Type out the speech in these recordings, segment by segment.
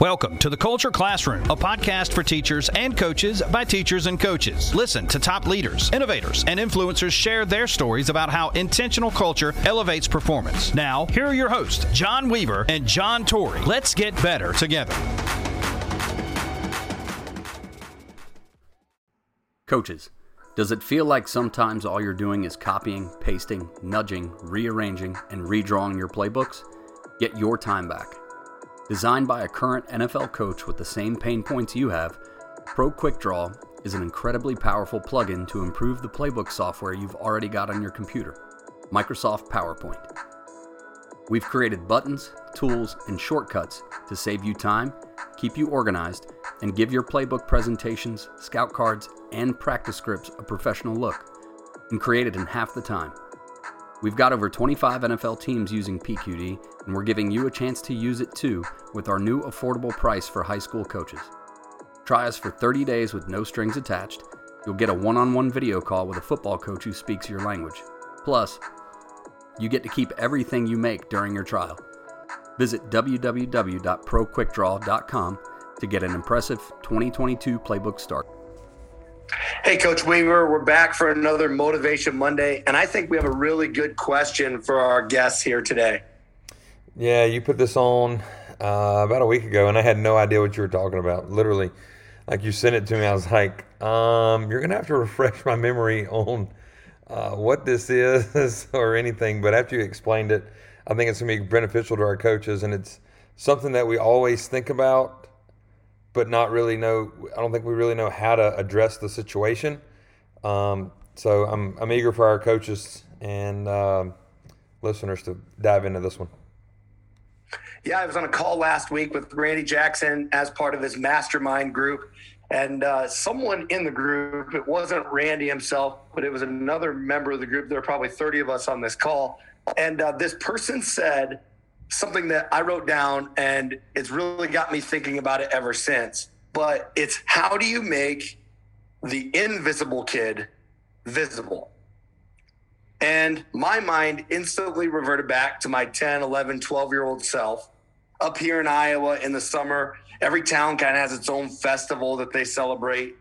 Welcome to the Culture Classroom, a podcast for teachers and coaches by teachers and coaches. Listen to top leaders, innovators, and influencers share their stories about how intentional culture elevates performance. Now, here are your hosts, John Weaver and John Torrey. Let's get better together. Coaches, does it feel like sometimes all you're doing is copying, pasting, nudging, rearranging, and redrawing your playbooks? Get your time back. Designed by a current NFL coach with the same pain points you have, Pro Quick Draw is an incredibly powerful plugin to improve the playbook software you've already got on your computer Microsoft PowerPoint. We've created buttons, tools, and shortcuts to save you time, keep you organized, and give your playbook presentations, scout cards, and practice scripts a professional look, and created in half the time. We've got over 25 NFL teams using PQD, and we're giving you a chance to use it too with our new affordable price for high school coaches. Try us for 30 days with no strings attached. You'll get a one on one video call with a football coach who speaks your language. Plus, you get to keep everything you make during your trial. Visit www.proquickdraw.com to get an impressive 2022 playbook start. Hey, Coach Weaver, we're back for another Motivation Monday, and I think we have a really good question for our guests here today. Yeah, you put this on uh, about a week ago, and I had no idea what you were talking about. Literally, like you sent it to me, I was like, um, "You're gonna have to refresh my memory on uh, what this is or anything." But after you explained it, I think it's gonna be beneficial to our coaches, and it's something that we always think about but not really know. I don't think we really know how to address the situation. Um, so I'm I'm eager for our coaches and um, listeners to dive into this one. Yeah, I was on a call last week with Randy Jackson as part of his mastermind group. And uh, someone in the group, it wasn't Randy himself, but it was another member of the group. There were probably 30 of us on this call. And uh, this person said, something that I wrote down and it's really got me thinking about it ever since. But it's how do you make the invisible kid visible? And my mind instantly reverted back to my 10, 11, 12 year old self up here in Iowa in the summer. Every town kind of has its own festival that they celebrate.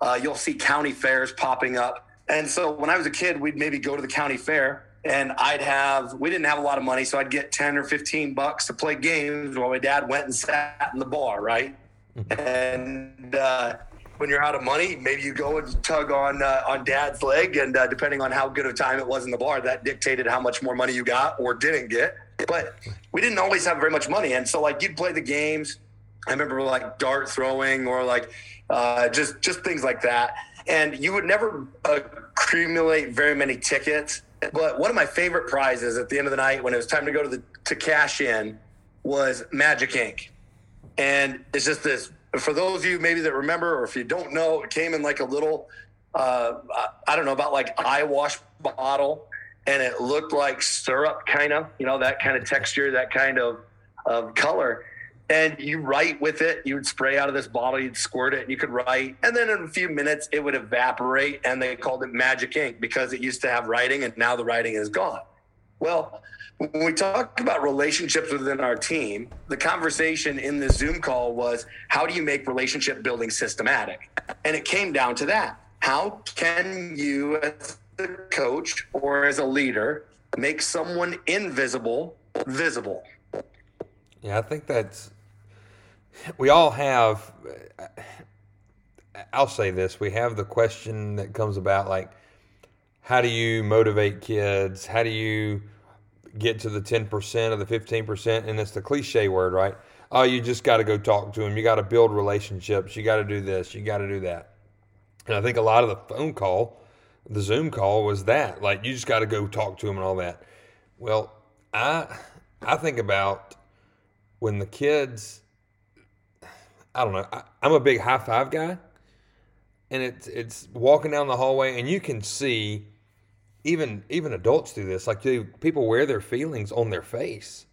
Uh, you'll see county fairs popping up. And so when I was a kid, we'd maybe go to the county fair and I'd have we didn't have a lot of money, so I'd get ten or fifteen bucks to play games while my dad went and sat in the bar, right? Mm-hmm. And uh, when you're out of money, maybe you go and tug on uh, on dad's leg, and uh, depending on how good of time it was in the bar, that dictated how much more money you got or didn't get. But we didn't always have very much money, and so like you'd play the games. I remember like dart throwing or like uh, just just things like that, and you would never accumulate very many tickets. But one of my favorite prizes at the end of the night when it was time to go to the to cash in was Magic Ink. And it's just this for those of you maybe that remember or if you don't know, it came in like a little uh, I don't know about like eye wash bottle. And it looked like syrup kind of, you know, that kind of texture, that kind of of color and you write with it. You would spray out of this bottle, you'd squirt it, and you could write. And then in a few minutes, it would evaporate, and they called it magic ink because it used to have writing, and now the writing is gone. Well, when we talk about relationships within our team, the conversation in the Zoom call was how do you make relationship building systematic? And it came down to that. How can you, as a coach or as a leader, make someone invisible visible? Yeah, I think that's we all have uh, I'll say this, we have the question that comes about like how do you motivate kids? How do you get to the 10% or the 15%? And it's the cliche word, right? Oh, you just got to go talk to them. You got to build relationships. You got to do this. You got to do that. And I think a lot of the phone call, the Zoom call was that. Like, you just got to go talk to them and all that. Well, I I think about when the kids I don't know. I, am a big high five guy, and it's it's walking down the hallway, and you can see even even adults do this. Like they, people wear their feelings on their face,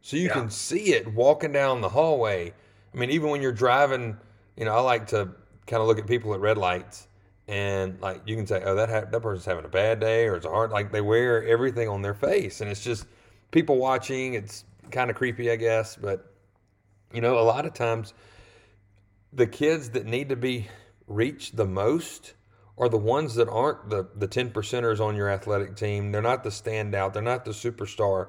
so you yeah. can see it walking down the hallway. I mean, even when you're driving, you know, I like to kind of look at people at red lights, and like you can say, oh, that ha- that person's having a bad day, or it's a hard. Like they wear everything on their face, and it's just people watching. It's kind of creepy, I guess, but You know, a lot of times the kids that need to be reached the most are the ones that aren't the the 10 percenters on your athletic team. They're not the standout, they're not the superstar,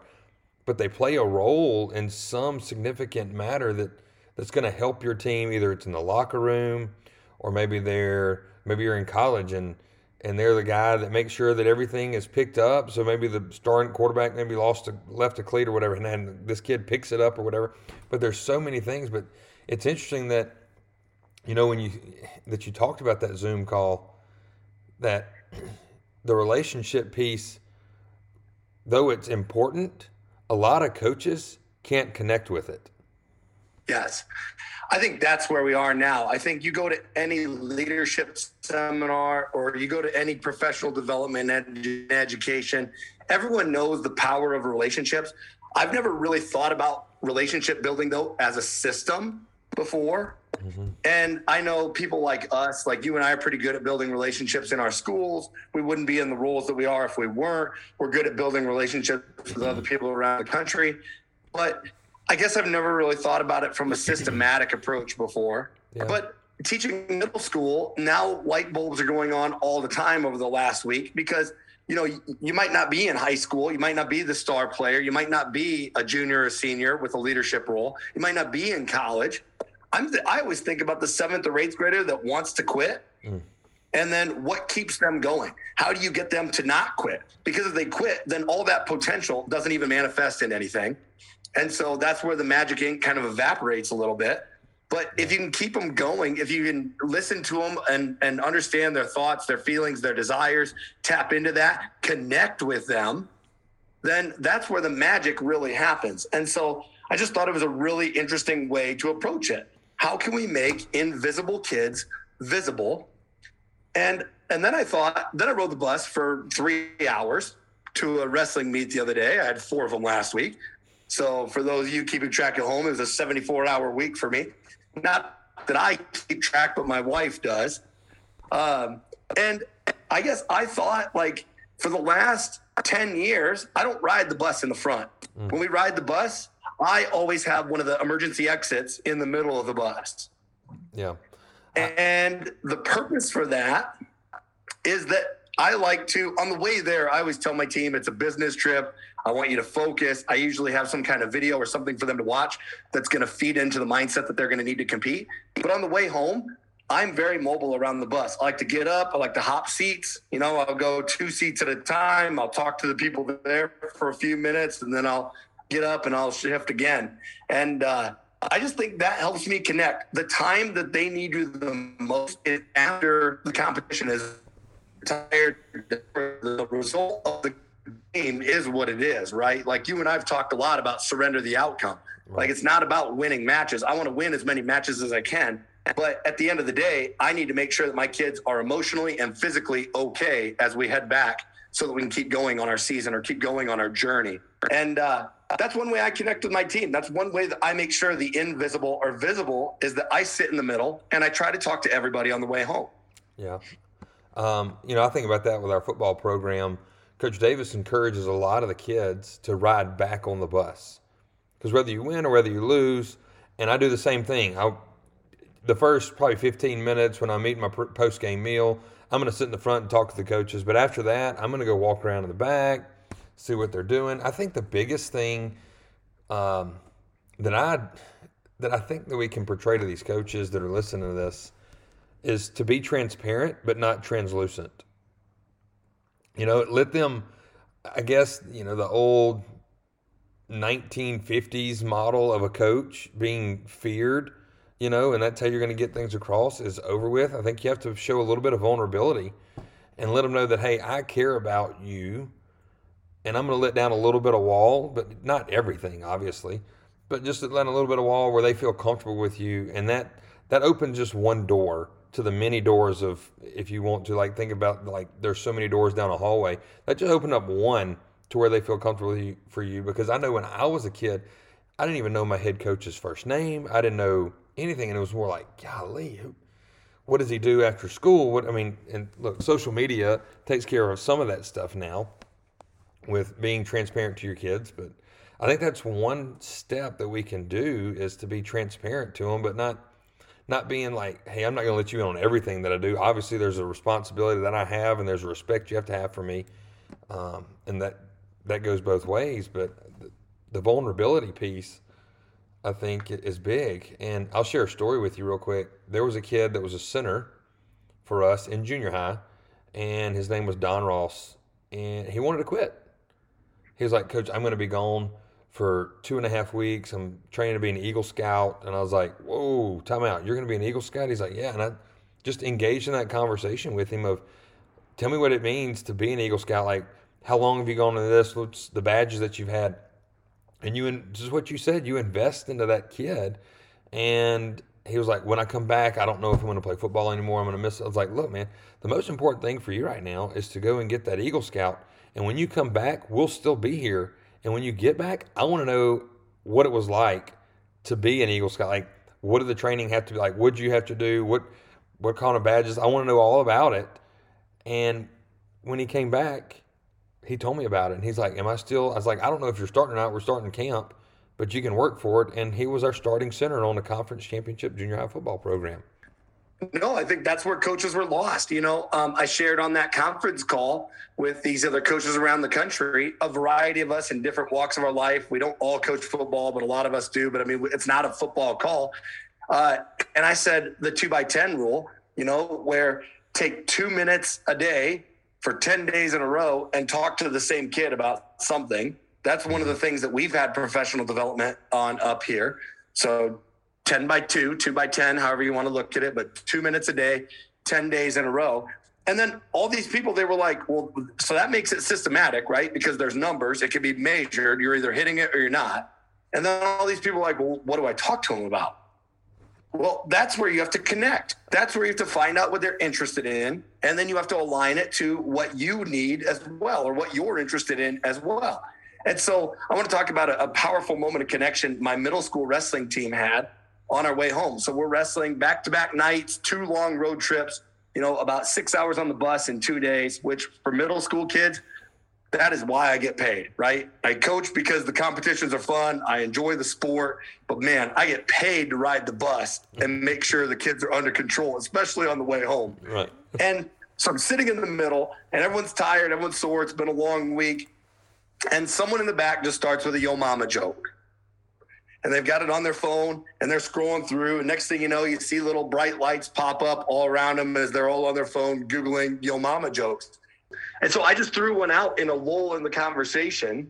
but they play a role in some significant matter that that's going to help your team either it's in the locker room or maybe they're maybe you're in college and and they're the guy that makes sure that everything is picked up. So maybe the starting quarterback maybe lost a left a cleat or whatever, and then this kid picks it up or whatever. But there's so many things. But it's interesting that you know when you that you talked about that Zoom call that the relationship piece, though it's important, a lot of coaches can't connect with it. Yes. I think that's where we are now. I think you go to any leadership seminar or you go to any professional development ed- education, everyone knows the power of relationships. I've never really thought about relationship building though as a system before. Mm-hmm. And I know people like us, like you and I, are pretty good at building relationships in our schools. We wouldn't be in the roles that we are if we weren't. We're good at building relationships with other people around the country. But I guess I've never really thought about it from a systematic approach before. Yeah. But teaching middle school, now light bulbs are going on all the time over the last week because you know you might not be in high school you might not be the star player you might not be a junior or senior with a leadership role you might not be in college i'm th- i always think about the seventh or eighth grader that wants to quit mm. and then what keeps them going how do you get them to not quit because if they quit then all that potential doesn't even manifest in anything and so that's where the magic ink kind of evaporates a little bit. But if you can keep them going, if you can listen to them and, and understand their thoughts, their feelings, their desires, tap into that, connect with them, then that's where the magic really happens. And so I just thought it was a really interesting way to approach it. How can we make invisible kids visible? And and then I thought, then I rode the bus for three hours to a wrestling meet the other day. I had four of them last week. So for those of you keeping track at home, it was a 74 hour week for me. Not that I keep track, but my wife does. Um, and I guess I thought like for the last 10 years, I don't ride the bus in the front. Mm. When we ride the bus, I always have one of the emergency exits in the middle of the bus. Yeah. And the purpose for that is that I like to, on the way there, I always tell my team it's a business trip. I want you to focus. I usually have some kind of video or something for them to watch that's going to feed into the mindset that they're going to need to compete. But on the way home, I'm very mobile around the bus. I like to get up. I like to hop seats. You know, I'll go two seats at a time. I'll talk to the people there for a few minutes and then I'll get up and I'll shift again. And, uh, I just think that helps me connect. The time that they need you the most is after the competition is tired. The result of the game is what it is, right? Like you and I've talked a lot about surrender the outcome. Right. Like it's not about winning matches. I want to win as many matches as I can. But at the end of the day, I need to make sure that my kids are emotionally and physically okay as we head back so that we can keep going on our season or keep going on our journey. And uh, that's one way I connect with my team. That's one way that I make sure the invisible are visible is that I sit in the middle and I try to talk to everybody on the way home. Yeah. Um, you know, I think about that with our football program. Coach Davis encourages a lot of the kids to ride back on the bus because whether you win or whether you lose, and I do the same thing. I, the first probably 15 minutes when I'm eating my post game meal, I'm going to sit in the front and talk to the coaches. But after that, I'm going to go walk around in the back, see what they're doing. I think the biggest thing um, that I that I think that we can portray to these coaches that are listening to this is to be transparent but not translucent. You know, let them, I guess, you know, the old 1950s model of a coach being feared, you know, and that's how you're going to get things across is over with. I think you have to show a little bit of vulnerability and let them know that, hey, I care about you and I'm going to let down a little bit of wall, but not everything, obviously, but just let a little bit of wall where they feel comfortable with you. And that, that opens just one door to the many doors of if you want to like think about like there's so many doors down a hallway that just open up one to where they feel comfortable for you because I know when I was a kid I didn't even know my head coach's first name I didn't know anything and it was more like golly what does he do after school what I mean and look social media takes care of some of that stuff now with being transparent to your kids but I think that's one step that we can do is to be transparent to them, but not not being like, hey, I'm not going to let you in on everything that I do. Obviously, there's a responsibility that I have, and there's a respect you have to have for me, um, and that that goes both ways. But the, the vulnerability piece, I think, is big. And I'll share a story with you real quick. There was a kid that was a center for us in junior high, and his name was Don Ross, and he wanted to quit. He was like, Coach, I'm going to be gone for two and a half weeks. I'm training to be an Eagle Scout. And I was like, whoa, time out. You're going to be an Eagle Scout? He's like, yeah. And I just engaged in that conversation with him of, tell me what it means to be an Eagle Scout. Like, how long have you gone into this? What's the badges that you've had? And you, and this is what you said, you invest into that kid. And he was like, when I come back, I don't know if I'm going to play football anymore. I'm going to miss it. I was like, look, man, the most important thing for you right now is to go and get that Eagle Scout. And when you come back, we'll still be here and when you get back, I want to know what it was like to be an Eagle Scout. Like, what did the training have to be like? What did you have to do? What what kind of badges? I want to know all about it. And when he came back, he told me about it. And he's like, Am I still? I was like, I don't know if you're starting or not. We're starting camp, but you can work for it. And he was our starting center on the conference championship junior high football program. No, I think that's where coaches were lost. You know, um, I shared on that conference call with these other coaches around the country, a variety of us in different walks of our life. We don't all coach football, but a lot of us do. But I mean, it's not a football call. Uh, and I said the two by 10 rule, you know, where take two minutes a day for 10 days in a row and talk to the same kid about something. That's one of the things that we've had professional development on up here. So 10 by 2, 2 by 10, however you want to look at it, but two minutes a day, 10 days in a row. And then all these people, they were like, well, so that makes it systematic, right? Because there's numbers, it can be measured. You're either hitting it or you're not. And then all these people are like, well, what do I talk to them about? Well, that's where you have to connect. That's where you have to find out what they're interested in. And then you have to align it to what you need as well, or what you're interested in as well. And so I want to talk about a, a powerful moment of connection my middle school wrestling team had on our way home. So we're wrestling back to back nights, two long road trips, you know, about six hours on the bus in two days, which for middle school kids, that is why I get paid, right? I coach because the competitions are fun. I enjoy the sport, but man, I get paid to ride the bus and make sure the kids are under control, especially on the way home. Right. And so I'm sitting in the middle and everyone's tired, everyone's sore. It's been a long week. And someone in the back just starts with a yo mama joke and they've got it on their phone and they're scrolling through. And next thing you know, you see little bright lights pop up all around them as they're all on their phone Googling Yo Mama jokes. And so I just threw one out in a lull in the conversation.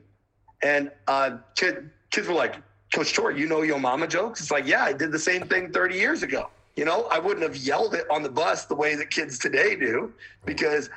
And uh, kid, kids were like, Coach Tor, you know Yo Mama jokes? It's like, yeah, I did the same thing 30 years ago. You know, I wouldn't have yelled it on the bus the way that kids today do because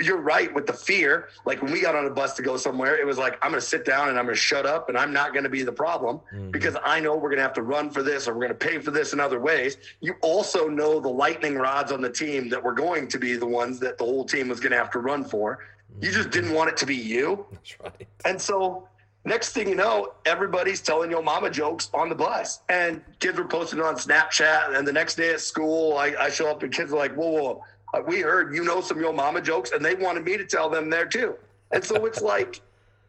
you're right with the fear. Like when we got on a bus to go somewhere, it was like, I'm going to sit down and I'm going to shut up and I'm not going to be the problem mm-hmm. because I know we're going to have to run for this or we're going to pay for this in other ways. You also know the lightning rods on the team that were going to be the ones that the whole team was going to have to run for. Mm-hmm. You just didn't want it to be you. That's right. And so next thing you know, everybody's telling your mama jokes on the bus, and kids were posting on Snapchat. And the next day at school, I, I show up and kids are like, "Whoa, whoa, we heard you know some Yo Mama jokes, and they wanted me to tell them there too. And so it's like,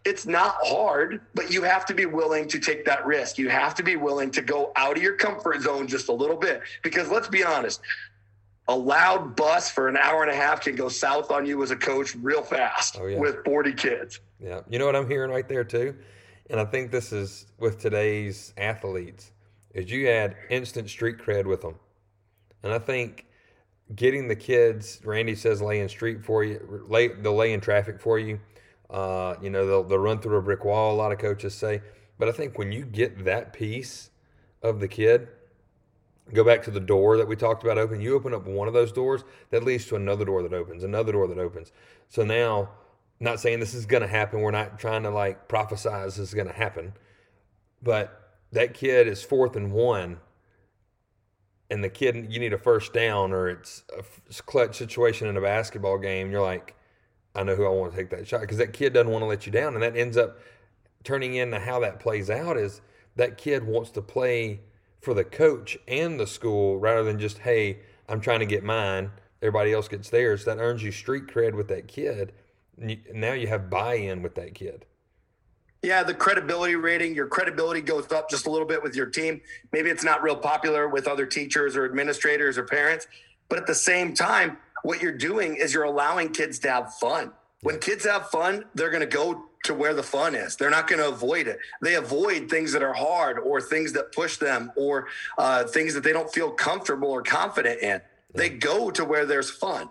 it's not hard, but you have to be willing to take that risk. You have to be willing to go out of your comfort zone just a little bit. Because let's be honest, a loud bus for an hour and a half can go south on you as a coach real fast oh, yeah. with 40 kids. Yeah. You know what I'm hearing right there, too? And I think this is with today's athletes, is you add instant street cred with them. And I think getting the kids, Randy says, laying street for you, lay, they'll lay in traffic for you. Uh, you know, they'll, they'll run through a brick wall, a lot of coaches say. But I think when you get that piece of the kid, go back to the door that we talked about open, you open up one of those doors, that leads to another door that opens, another door that opens. So now, not saying this is going to happen. We're not trying to like prophesize this is going to happen. But that kid is fourth and one and the kid you need a first down or it's a clutch situation in a basketball game, you're like, I know who I want to take that shot because that kid doesn't want to let you down, and that ends up turning into how that plays out is that kid wants to play for the coach and the school rather than just hey, I'm trying to get mine. Everybody else gets theirs. That earns you street cred with that kid. now you have buy-in with that kid. yeah, the credibility rating, your credibility goes up just a little bit with your team. Maybe it's not real popular with other teachers or administrators or parents, but at the same time, what you're doing is you're allowing kids to have fun. When kids have fun, they're going to go to where the fun is. They're not going to avoid it. They avoid things that are hard or things that push them or uh, things that they don't feel comfortable or confident in. They go to where there's fun.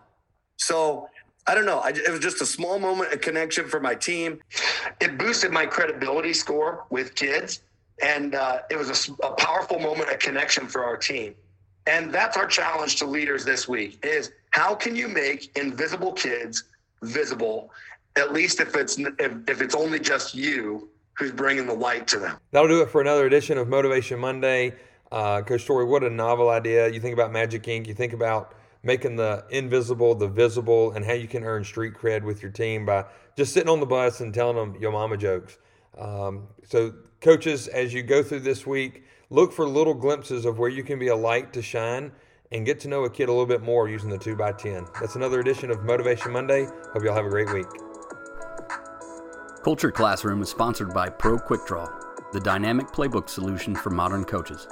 So I don't know. I, it was just a small moment of connection for my team. It boosted my credibility score with kids, and uh, it was a, a powerful moment of connection for our team. And that's our challenge to leaders this week: is how can you make invisible kids visible? At least if it's if, if it's only just you who's bringing the light to them. That'll do it for another edition of Motivation Monday. Uh, Coach Torrey, what a novel idea! You think about Magic Ink, you think about making the invisible the visible and how you can earn street cred with your team by just sitting on the bus and telling them your mama jokes. Um, so, coaches, as you go through this week, look for little glimpses of where you can be a light to shine and get to know a kid a little bit more using the 2x10. That's another edition of Motivation Monday. Hope y'all have a great week. Culture Classroom is sponsored by Pro Quick Draw, the dynamic playbook solution for modern coaches.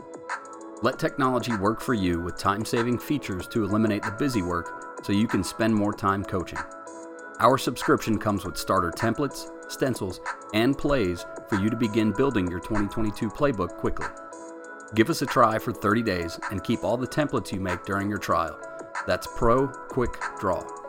Let technology work for you with time saving features to eliminate the busy work so you can spend more time coaching. Our subscription comes with starter templates, stencils, and plays for you to begin building your 2022 playbook quickly. Give us a try for 30 days and keep all the templates you make during your trial. That's Pro Quick Draw.